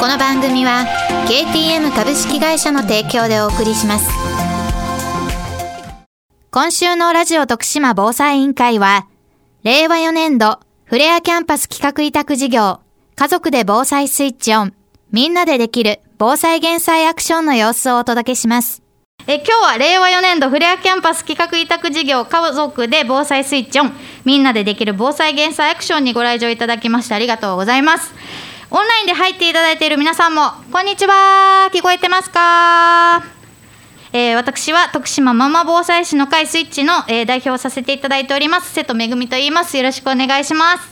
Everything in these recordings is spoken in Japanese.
この番組は KTM 株式会社の提供でお送りします。今週のラジオ徳島防災委員会は令和4年度フレアキャンパス企画委託事業家族で防災スイッチオンみんなでできる防災減災アクションの様子をお届けします。え今日は令和4年度フレアキャンパス企画委託事業家族で防災スイッチオンみんなでできる防災減災アクションにご来場いただきましてありがとうございます。オンラインで入っていただいている皆さんもこんにちは。聞こえてますか？えー、私は徳島ママ防災士の会スイッチの、えー、代表をさせていただいております。瀬戸めぐみと言います。よろしくお願いします。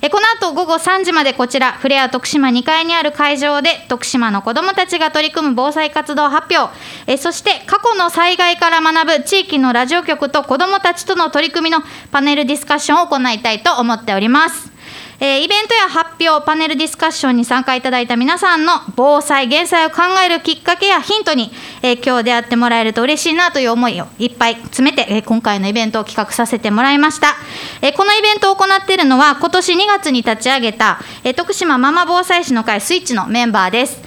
この後午後3時までこちらフレア徳島2階にある会場で徳島の子どもたちが取り組む防災活動発表。そして過去の災害から学ぶ地域のラジオ局と子どもたちとの取り組みのパネルディスカッションを行いたいと思っております。えー、イベントや発表、パネルディスカッションに参加いただいた皆さんの防災・減災を考えるきっかけやヒントに、えー、今日出会ってもらえると嬉しいなという思いをいっぱい詰めて、えー、今回のイベントを企画させてもらいました。えこのイベントを行っているのは、今年2月に立ち上げた、え徳島ママ防災士の会スイッチのメンバーです。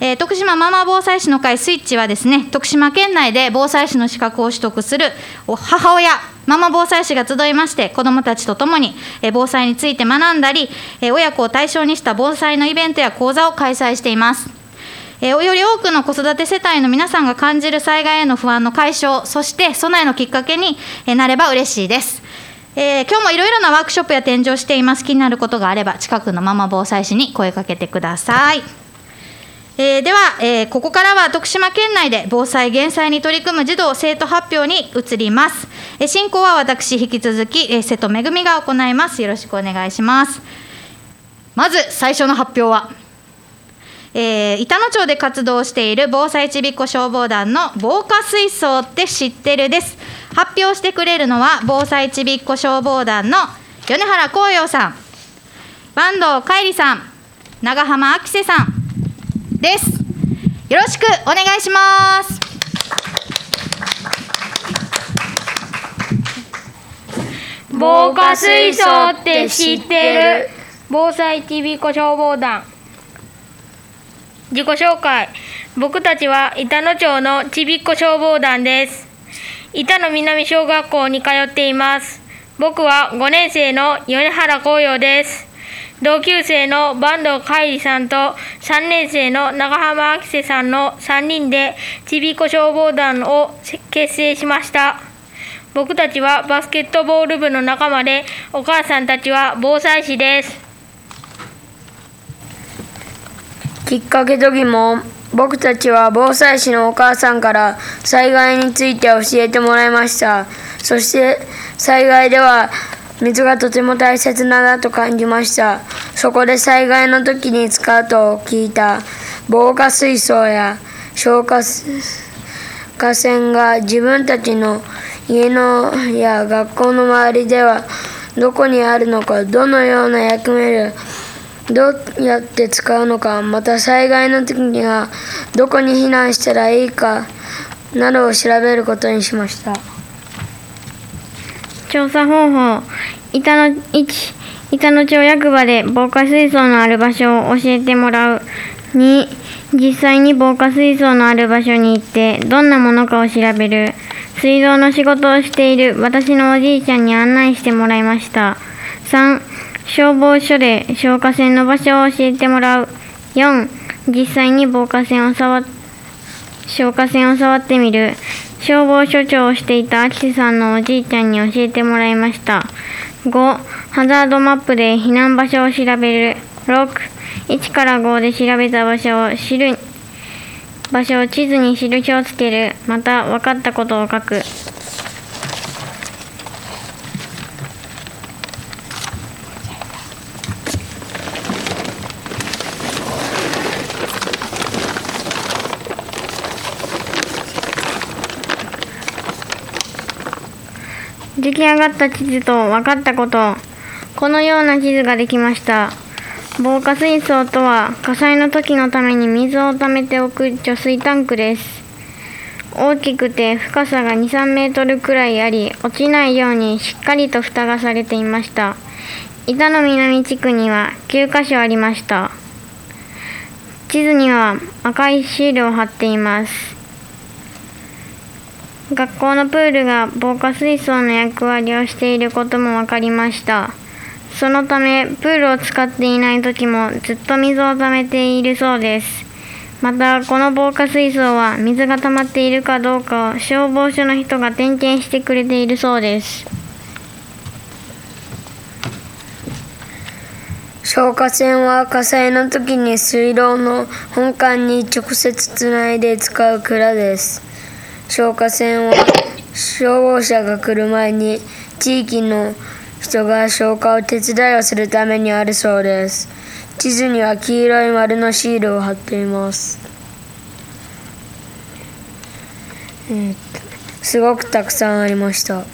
えー、徳島ママ防災士の会スイッチはですね徳島県内で防災士の資格を取得する母親ママ防災士が集いまして子どもたちと共に、え、防災について学んだり、え、親子を対象にした防災のイベントや講座を開催しています。え、より多くの子育て世帯の皆さんが感じる災害への不安の解消そして備えのきっかけになれば嬉しいです。えー、今日もいろいろなワークショップや展示をしています気になることがあれば近くのママ防災士に声かけてください。えー、では、えー、ここからは徳島県内で防災・減災に取り組む児童・生徒発表に移ります。えー、進行は私、引き続き、えー、瀬戸めぐみが行います。よろしくお願いします。まず最初の発表は、えー、板野町で活動している防災ちびっこ消防団の防火水槽って知ってるです。発表してくれるのは防災ちびっこ消防団の米原光陽さん、坂東海里さん、長浜明瀬さん、です。よろしくお願いします。防火水槽って知ってる？防災ちびこ消防団。自己紹介。僕たちは板野町のちびっこ消防団です。板野南小学校に通っています。僕は5年生の米原光陽です。同級生の坂東海里さんと3年生の長浜明瀬さんの3人でちびこ消防団を結成しました。僕たちはバスケットボール部の仲間でお母さんたちは防災士です。きっかけと疑問僕たちは防災士のお母さんから災害について教えてもらいました。そして災害では水がとても大切だなと感じましたそこで災害の時に使うと聞いた防火水槽や消火河川が自分たちの家のや学校の周りではどこにあるのかどのような役目でどうやって使うのかまた災害の時にはどこに避難したらいいかなどを調べることにしました。調査方法板野1板野町役場で防火水槽のある場所を教えてもらう2実際に防火水槽のある場所に行ってどんなものかを調べる。水道の仕事をしている私のおじいちゃんに案内してもらいました。3消防署で消火栓の場所を教えてもらう。4実際に防火栓を触消火栓を触ってみる。消防署長をしていたアキセさんのおじいちゃんに教えてもらいました。5、ハザードマップで避難場所を調べる。6、1から5で調べた場所を知る。場所を地図に印をつける。また、分かったことを書く。出来上がった地図と分かったことこのような地図ができました。防火水槽とは火災の時のために水を溜めておく貯水タンクです。大きくて深さが2、3メートルくらいあり落ちないようにしっかりと蓋がされていました。板の南地区には9カ所ありました。地図には赤いシールを貼っています。学校のプールが防火水槽の役割をしていることも分かりました。そのためプールを使っていない時もずっと水を溜めているそうです。またこの防火水槽は水が溜まっているかどうかを消防署の人が点検してくれているそうです。消火栓は火災の時に水道の本管に直接つないで使う蔵です。消火栓は消防車が来る前に地域の人が消火を手伝いをするためにあるそうです。地図には黄色い丸のシールを貼っています、えーすごくたくさんありました。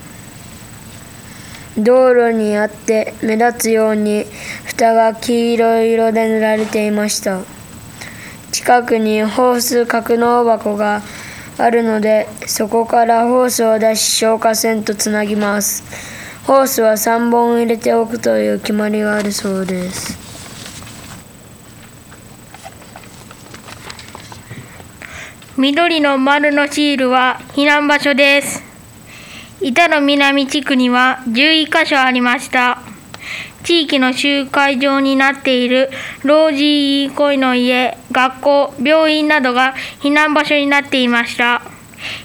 道路にあって目立つように蓋が黄色い色で塗られていました。近くにホース格納箱があるのでそこからホースを出し消火栓とつなぎますホースは3本入れておくという決まりがあるそうです緑の丸のシールは避難場所です。板の南地区には11カ所ありました。地域の集会場になっている老人憩いの家、学校、病院などが避難場所になっていました。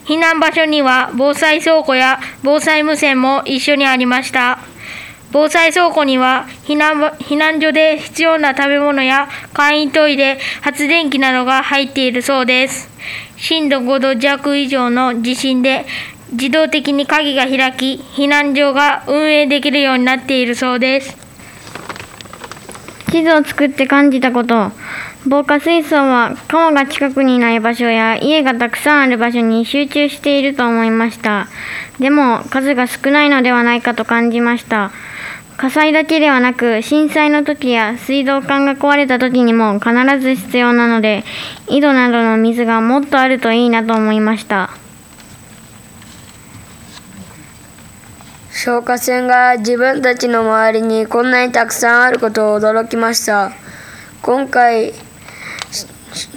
避難場所には防災倉庫や防災無線も一緒にありました。防災倉庫には避難避難所で必要な食べ物や簡易トイレ、発電機などが入っているそうです。震度5度弱以上の地震で自動的に鍵が開き、避難所が運営できるようになっているそうです。地図を作って感じたこと。防火水槽は川が近くにない場所や家がたくさんある場所に集中していると思いました。でも数が少ないのではないかと感じました。火災だけではなく震災の時や水道管が壊れた時にも必ず必要なので井戸などの水がもっとあるといいなと思いました。消火栓が自分たちの周りにこんなにたくさんあることを驚きました。今回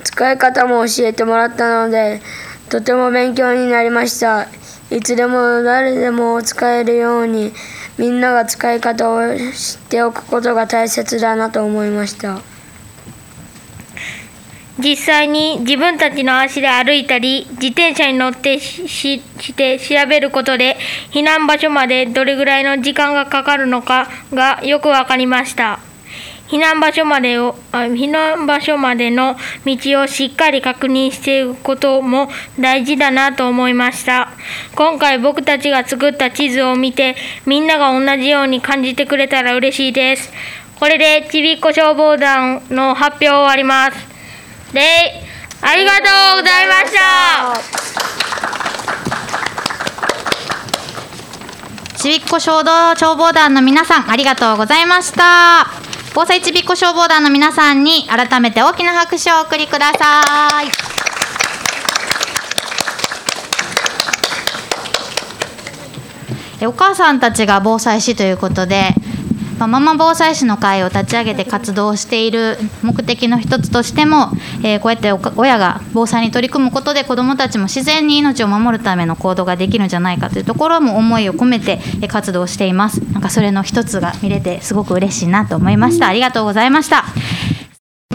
使い方も教えてもらったのでとても勉強になりました。いつでも誰でも使えるようにみんなが使い方を知っておくことが大切だなと思いました。実際に自分たちの足で歩いたり自転車に乗ってして調べることで避難場所までどれぐらいの時間がかかるのかがよく分かりました。避難場所までを避難場所までの道をしっかり確認していくことも大事だなと思いました。今回僕たちが作った地図を見てみんなが同じように感じてくれたら嬉しいです。これでちびっこ消防団の発表を終わります。でありがとうございました。ちびっこ消防消防団の皆さんありがとうございました。防災ちびっこ消防団の皆さんに改めて大きな拍手をお送りください。お母さんたちが防災士ということで、まあママ防災士の会を立ち上げて活動している目的の一つとしても、えーこうやって親が防災に取り組むことで子どもたちも自然に命を守るための行動ができるんじゃないかというところも思いを込めて活動しています。なんかそれの一つが見れてすごく嬉しいなと思いました。ありがとうございました。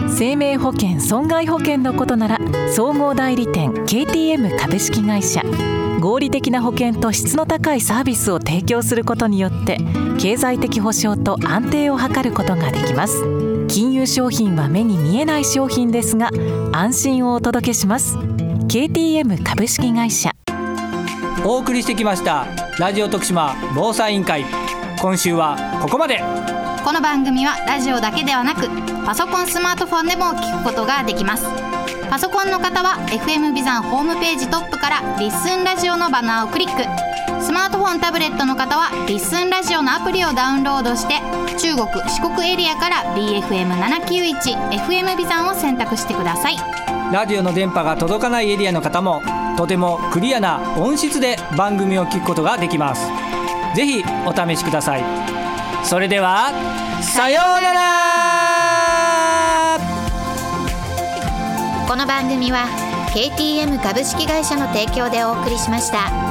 生命保険損害保険のことなら総合代理店 KTM 株式会社。合理的な保険と質の高いサービスを提供することによって経済的保障と安定を図ることができます。金融商品は目に見えない商品ですが安心をお届けします。KTM 株式会社。お送りしてきましたラジオ徳島防災委員会。今週はここまで。この番組はラジオだけではなくパソコンスマートフォンでも聞くことができますパソコンの方は FM ビザンホームページトップからリッスンラジオのバナーをクリック。スマートフォンタブレットの方はリッスンラジオのアプリをダウンロードして中国四国エリアから BFM791FM ビザンを選択してください。ラジオの電波が届かないエリアの方もとてもクリアな音質で番組を聞くことができます。ぜひお試しください。それではさようなら。この番組は KTM 株式会社の提供でお送りしました。